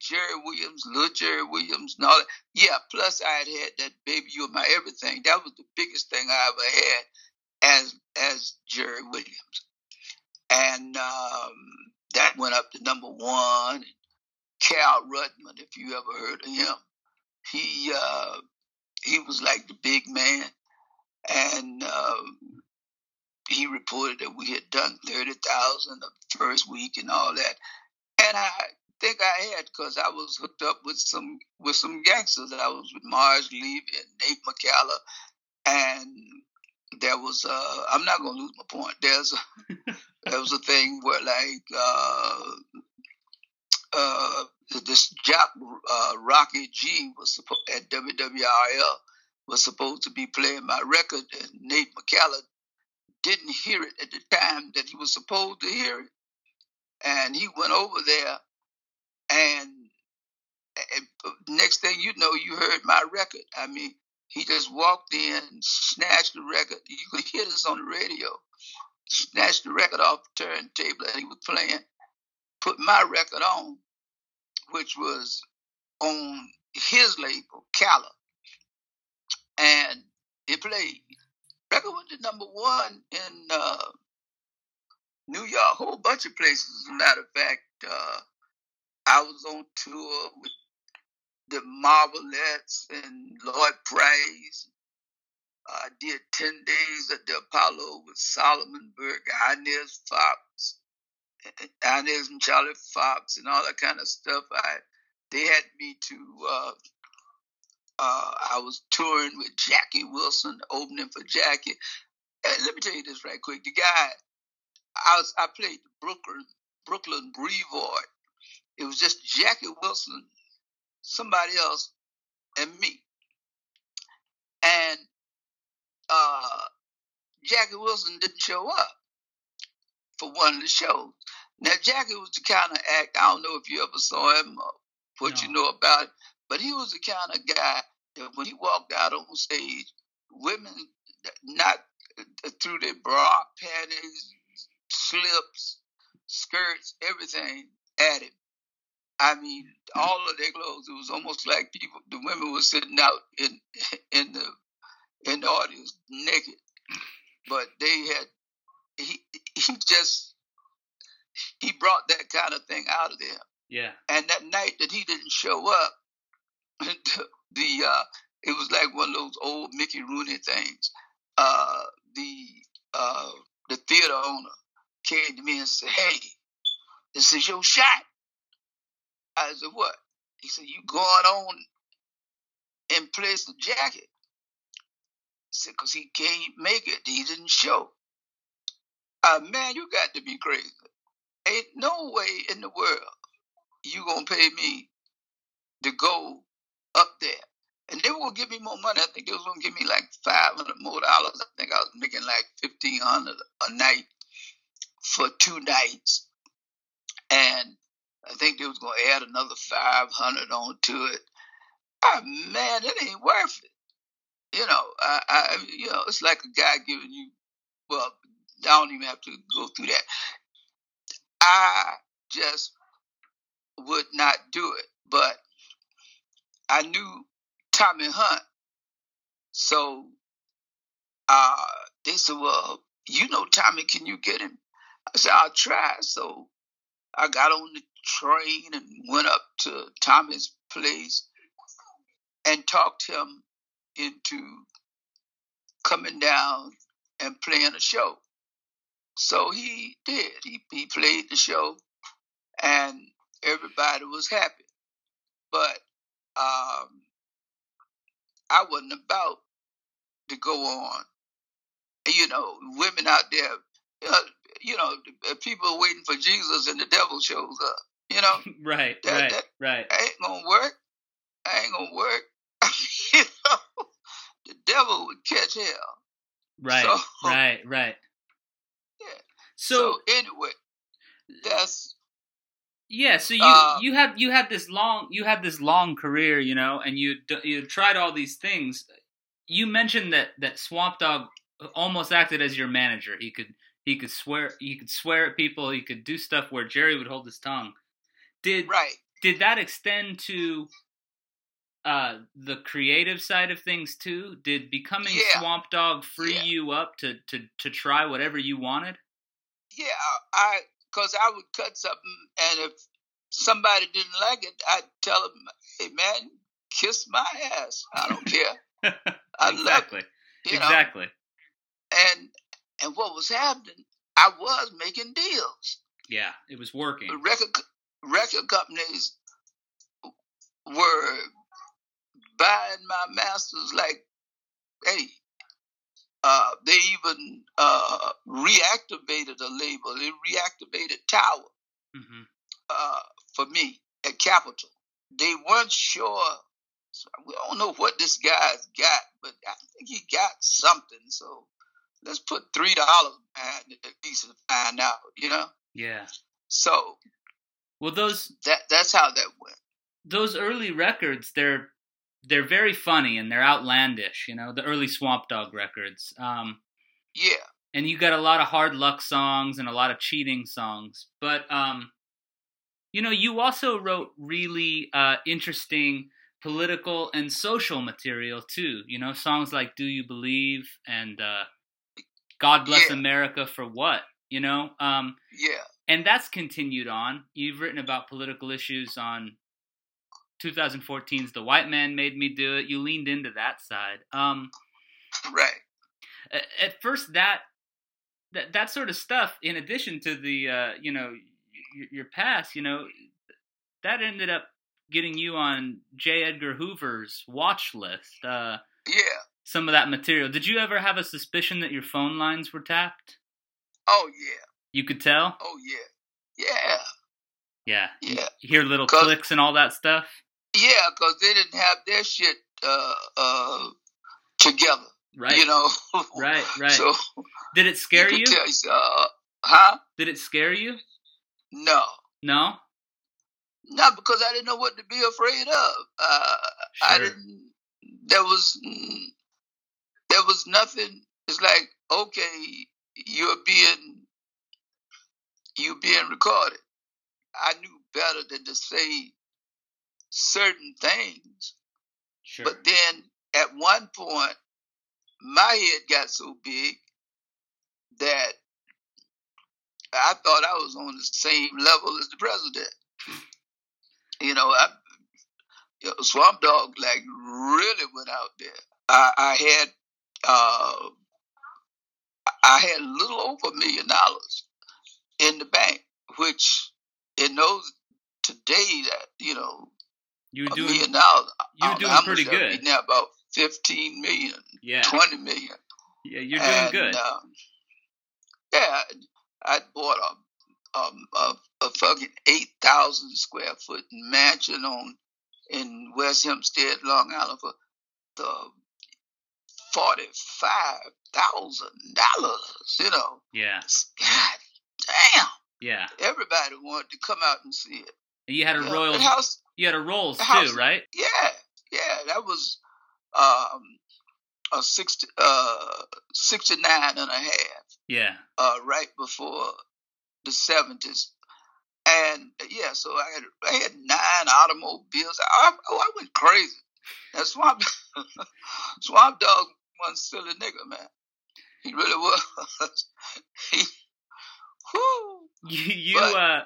Jerry Williams, little Jerry Williams, and all that. Yeah, plus I had had that Baby You're My Everything. That was the biggest thing I ever had as as Jerry Williams. And um, that went up to number one. Cal Rudman, if you ever heard of him, he uh, he was like the big man, and um, he reported that we had done thirty thousand the first week and all that. And I think I had because I was hooked up with some with some gangsters. I was with Marge Levy and Nate McCalla, and there was uh, I'm not gonna lose my point. There's a, there was a thing where like uh, uh, this jock uh, Rocky G was supposed at WWRL was supposed to be playing my record, and Nate McCalla didn't hear it at the time that he was supposed to hear it, and he went over there, and, and next thing you know, you heard my record. I mean, he just walked in, snatched the record. You could hear this on the radio. Snatched the record off the turntable that he was playing, put my record on, which was on his label, Calla. And it played. Record went to number one in uh, New York, a whole bunch of places. As a matter of fact, uh, I was on tour with the Marvelettes and Lloyd Price. I did 10 days at the Apollo with Solomon Burke, Inez Foxx, Inez and Charlie Foxx, and all that kind of stuff. I They had me to, uh, uh, I was touring with Jackie Wilson, opening for Jackie. And let me tell you this right quick. The guy, I was I played Brooklyn Brooklyn Brevoort. It was just Jackie Wilson somebody else, and me. And uh, Jackie Wilson didn't show up for one of the shows. Now, Jackie was the kind of act, I don't know if you ever saw him or what no. you know about it, but he was the kind of guy that when he walked out on stage, women, not uh, uh, through their bra, panties, slips, skirts, everything, at him. I mean, mm. all of their clothes. It was almost like people, the women were sitting out in in the in the audience naked, but they had he he just he brought that kind of thing out of there. Yeah. And that night that he didn't show up, the uh, it was like one of those old Mickey Rooney things. Uh, the uh, the theater owner came to me and said, "Hey, this is your shot." I said, what? He said, you going on and place the jacket. He said, because he can't make it. He didn't show. Uh, man, you got to be crazy. Ain't no way in the world you gonna pay me to go up there. And they were gonna give me more money. I think they was gonna give me like five hundred more dollars. I think I was making like fifteen hundred a night for two nights. And I think they was gonna add another five hundred onto it. Ah man, it ain't worth it. You know, I, I you know, it's like a guy giving you well, I don't even have to go through that. I just would not do it. But I knew Tommy Hunt. So uh, they said, Well, you know Tommy, can you get him? I said, I'll try. So I got on the train and went up to Tommy's place and talked him into coming down and playing a show. So he did. He, he played the show and everybody was happy. But um, I wasn't about to go on. You know, women out there, uh, you know, people waiting for Jesus and the devil shows up. You know, right, that, right, that, right. ain't gonna work. I ain't gonna work. you know, the devil would catch hell. Right, so, right, right. So, so anyway, that's yeah, so you uh, you had you had this long you had this long career, you know, and you you tried all these things. You mentioned that that Swamp Dogg almost acted as your manager. He could he could swear he could swear at people. He could do stuff where Jerry would hold his tongue. Did right? Did that extend to uh, the creative side of things too? Did becoming yeah. Swamp Dogg free yeah. you up to to to try whatever you wanted? Yeah, I because I would cut something, and if somebody didn't like it, I'd tell them, "Hey, man, kiss my ass. I don't care. I exactly. love it." You exactly. Know? And and what was happening? I was making deals. Yeah, it was working. The record record companies were buying my masters like, hey, uh, they even uh, reactivated a label. They reactivated Tower mm-hmm. uh, for me at Capitol. They weren't sure. So we don't know what this guy's got, but I think he got something. So let's put three dollars behind it at least to find out. You know? Yeah. So. Well, those that that's how that went. Those early records, they're they're very funny and they're outlandish. You know, the early Swamp Dogg records. Um, yeah. And you got a lot of hard luck songs and a lot of cheating songs, but um, you know, you also wrote really uh, interesting political and social material too. You know, songs like "Do You Believe" and uh, "God Bless yeah. America" for what? You know. Um, yeah. And that's continued on. You've written about political issues on 2014's The White Man Made Me Do It. You leaned into that side. Um, right. At first, that that that sort of stuff, in addition to the uh, you know your, your past, you know, that ended up getting you on J. Edgar Hoover's watch list. Uh, yeah. Some of that material. Did you ever have a suspicion that your phone lines were tapped? Oh yeah. You could tell. Oh yeah. Yeah. Yeah. Yeah. You hear little clicks and all that stuff. Yeah, because they didn't have their shit uh, uh, together. Right. You know. right. Right. So did it scare you? you? uh, huh? Did it scare you? No. No. Not because I didn't know what to be afraid of. Uh, sure. I didn't. There was. There was nothing. It's like okay, you're being. You're being recorded. I knew better than to say certain things. Sure. But then at one point, my head got so big that I thought I was on the same level as the president. You know, I, you know, Swamp Dogg like really went out there. I, I had uh, I had a little over a million dollars in the bank, which in those today that you know you were doing million dollars. you're doing pretty good. Now about fifteen million, yeah, twenty million. Yeah, you're doing and, good. Um, yeah, I bought a, a, a, a fucking eight thousand square foot mansion on in West Hempstead, Long Island for the forty-five thousand dollars. You know. Yeah. God damn. Yeah. Everybody wanted to come out and see it. You had a Yeah, Royals. house, You had a Rolls the too, right? yeah, yeah, that was um, a 60, uh, 69 and a half, Yeah. uh, right before the 70s. And yeah, so I had, I had nine automobiles. I, oh, I went crazy. That Swamp, Swamp Dogg one silly nigga, man. He really was. he, whoo. You, you But- uh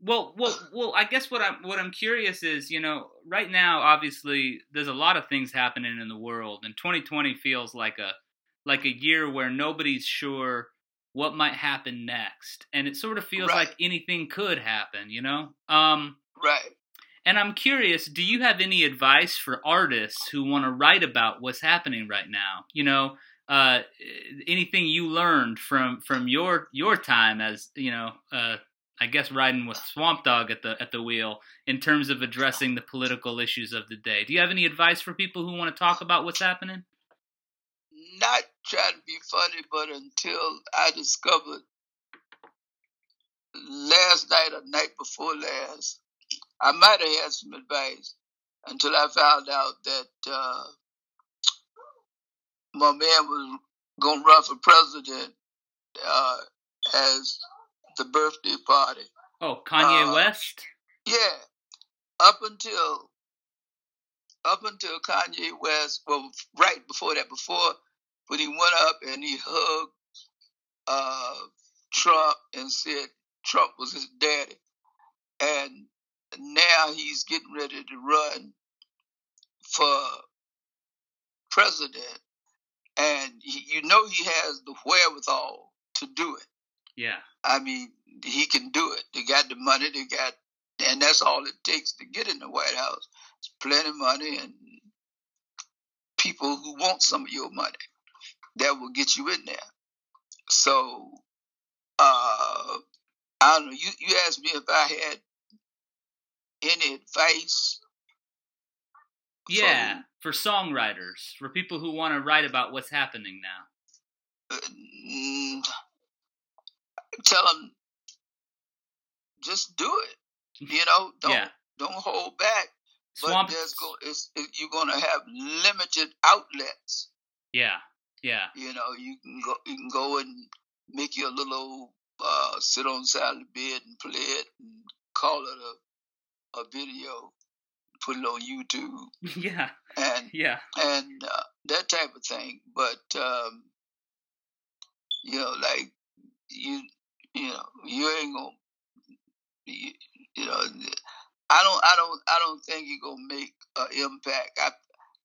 well well well I guess what I'm what I'm curious is, you know, right now obviously there's a lot of things happening in the world and 2020 feels like a like a year where nobody's sure what might happen next. And it sort of feels Right. like anything could happen, you know? Um Right. and I'm curious, do you have any advice for artists who want to write about what's happening right now? You know, uh, anything you learned from from your your time as you know, uh, I guess riding with Swamp Dogg at the at the wheel in terms of addressing the political issues of the day. Do you have any advice for people who want to talk about what's happening? not trying to be funny, but until I discovered last night or night before last, I might have had some advice until I found out that uh, my man was going to run for president uh, as the birthday party. Oh, Kanye Uh, West. Yeah, up until up until Kanye West, well, right before that, before when he went up and he hugged uh, Trump and said Trump was his daddy, and now he's getting ready to run for president, and he, you know he has the wherewithal to do it. Yeah. I mean, he can do it. They got the money. They got, and that's all it takes to get in the White House. It's plenty of money and people who want some of your money that will get you in there. So, uh, I don't know. You you asked me if I had any advice. Yeah, for songwriters, for people who want to write about what's happening now. Mm, tell them just do it. You know, don't Yeah. don't hold back. But Swamp. there's go, it's, it, you're going to have limited outlets. Yeah. Yeah. You know, you can go you can go and make you a little uh, sit on the side of the bed and play it and call it a a video, put it on YouTube Yeah. and Yeah. and uh, that type of thing. But um, you know, like you, you know, you ain't gonna, you, you know, I don't, I don't, I don't think you're gonna make an impact. I,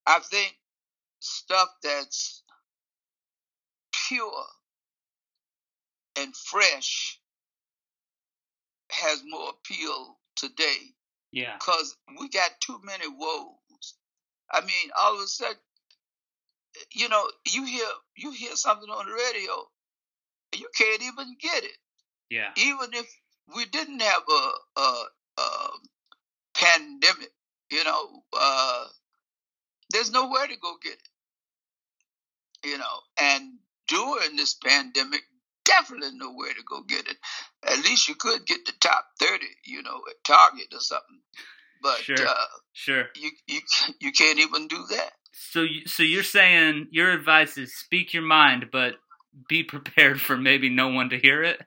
I think stuff that's pure and fresh has more appeal today Yeah. because we got too many woes. I mean, all of a sudden, you know, you hear you hear something on the radio, and you can't even get it. Yeah. Even if we didn't have a, a, a pandemic, you know, uh, there's nowhere to go get it. You know, and during this pandemic, definitely nowhere to go get it. At least you could get the top thirty, you know, at Target or something. But Sure. uh, Sure. you you you can't even do that. So, you, so you're saying your advice is speak your mind, but be prepared for maybe no one to hear it.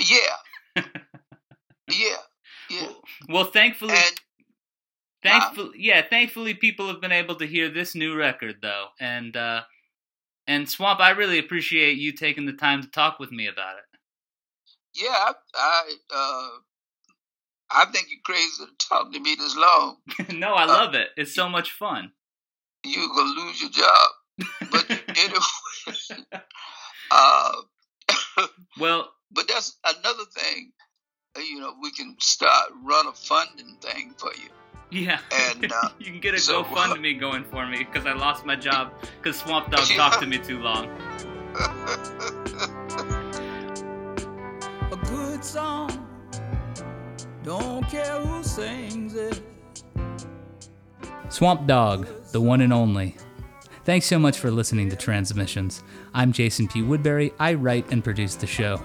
Yeah, yeah, yeah. Well, thankfully, And thankfully, yeah, thankfully, people have been able to hear this new record though, and uh, and Swamp, I really appreciate you taking the time to talk with me about it. yeah, I I, uh, I think you're crazy to talk to me this long. no, I love it. It's so much fun. You're gonna lose your job. But anyway, uh, Well, but that's another thing. uh, You know, we can start run a funding thing for you. yeah, And, uh, you can get a so- GoFundMe going for me because I lost my job because Swamp Dogg talked to me too long. a good song. Don't care who sings it. Swamp Dogg, the one and only. Thanks so much for listening to Transmissions. I'm Jason P. Woodbury. I write and produce the show.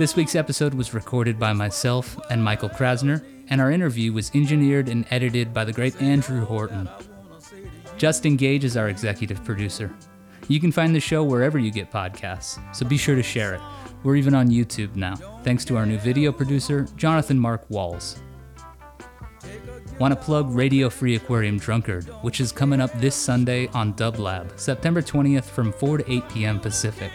This week's episode was recorded by myself and Michael Krasner, and our interview was engineered and edited by the great Andrew Horton. Justin Gage is our executive producer. You can find the show wherever you get podcasts, so be sure to share it. We're even on YouTube now, thanks to our new video producer, Jonathan Mark Walls. Want to plug Radio Free Aquarium Drunkard, which is coming up this Sunday on Dublab, September 20th from 4 to 8 p.m. Pacific.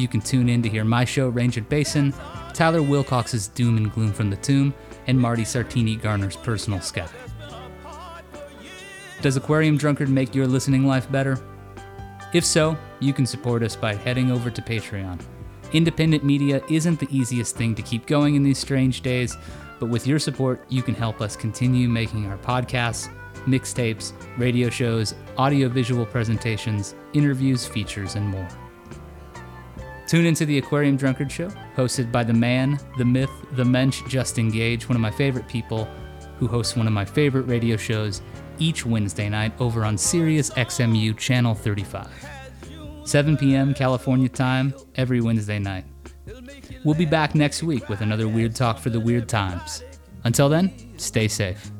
You can tune in to hear my show, Rangent Basin, Tyler Wilcox's Doom and Gloom from the Tomb, and Marty Sartini Garner's Personal Sky. Does Aquarium Drunkard make your listening life better? If so, you can support us by heading over to Patreon. Independent media isn't the easiest thing to keep going in these strange days, but with your support, you can help us continue making our podcasts, mixtapes, radio shows, audiovisual presentations, interviews, features, and more. Tune into the Aquarium Drunkard Show, hosted by the man, the myth, the mensch, Justin Gage, one of my favorite people, who hosts one of my favorite radio shows each Wednesday night over on Sirius XMU Channel 35. 7 p.m. California time every Wednesday night. We'll be back next week with another Weird Talk for the Weird Times. Until then, stay safe.